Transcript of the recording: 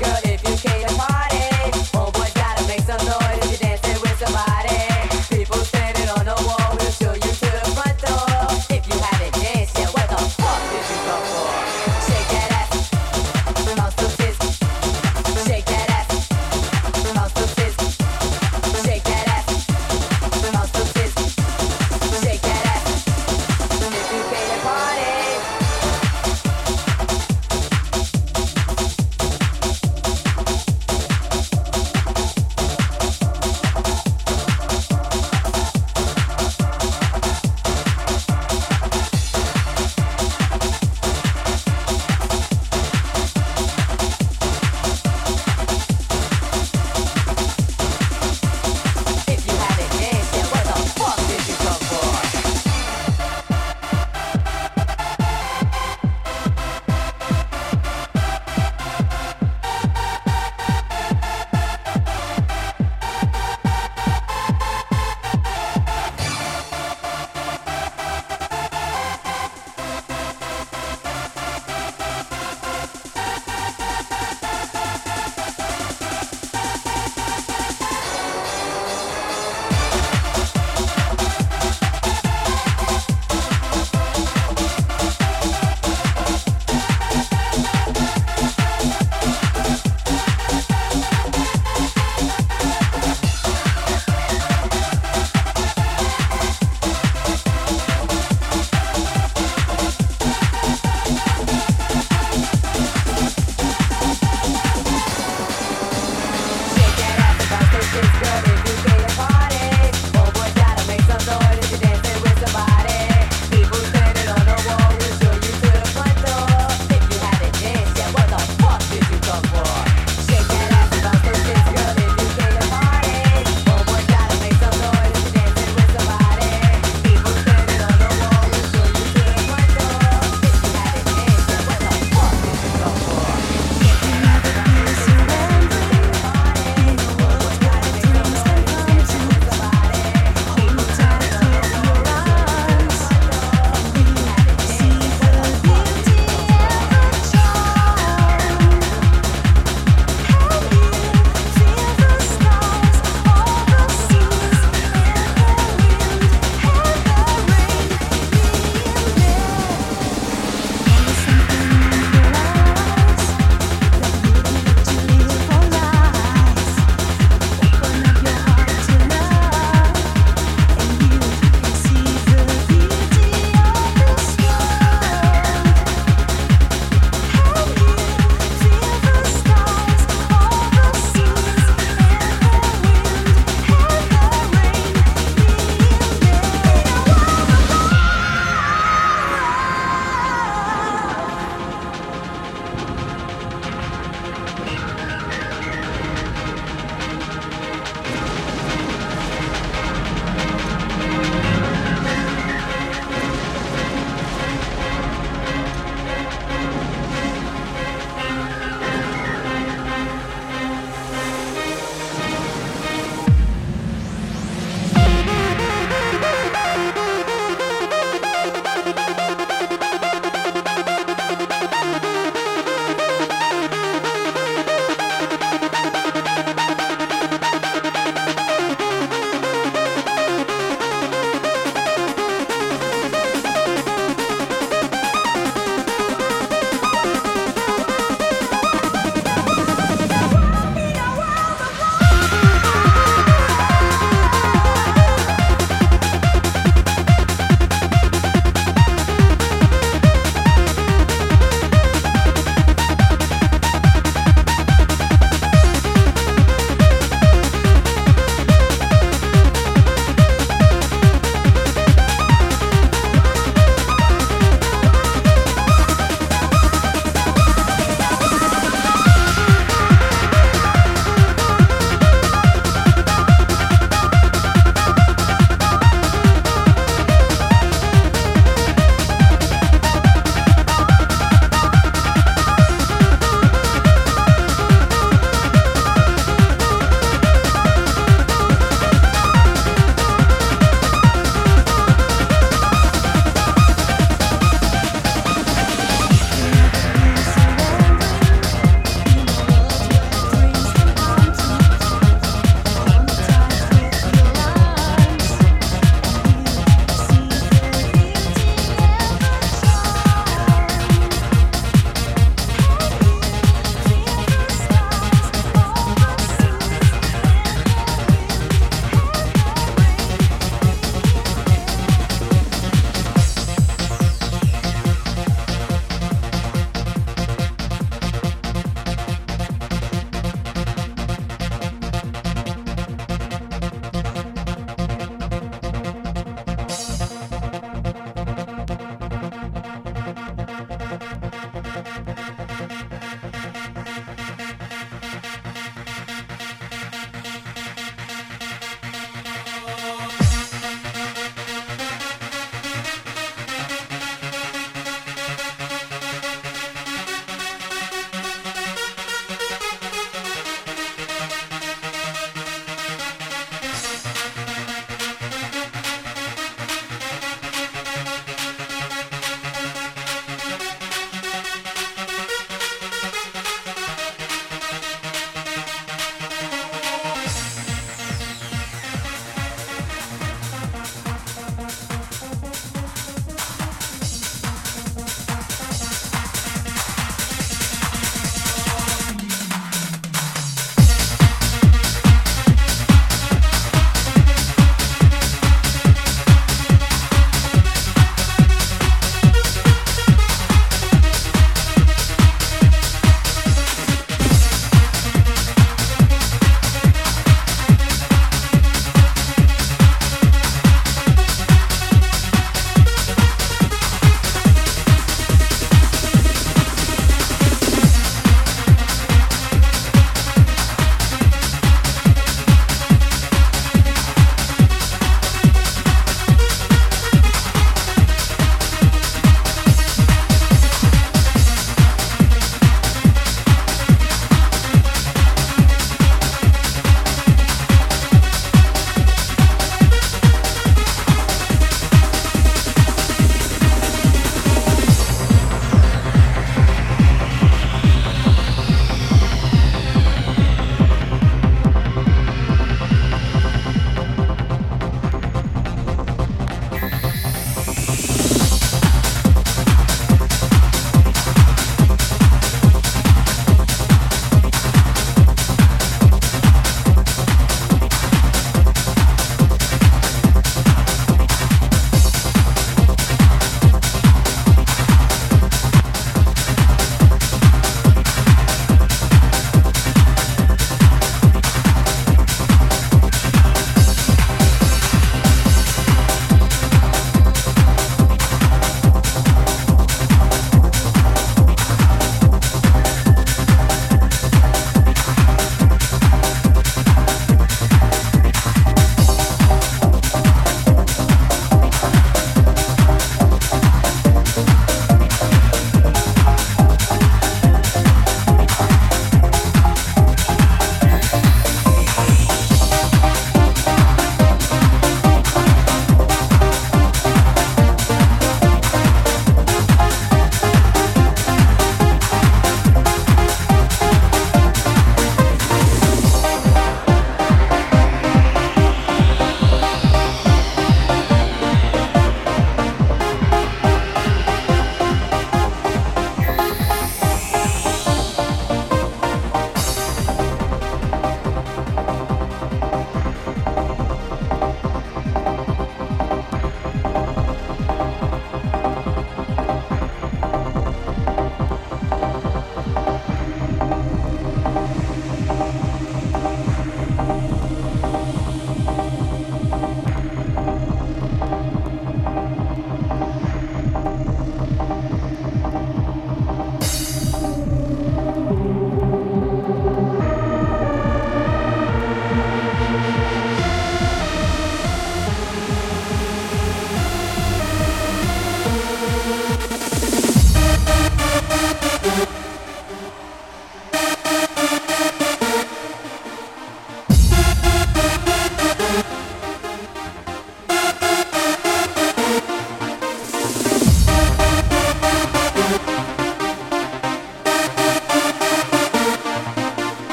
girl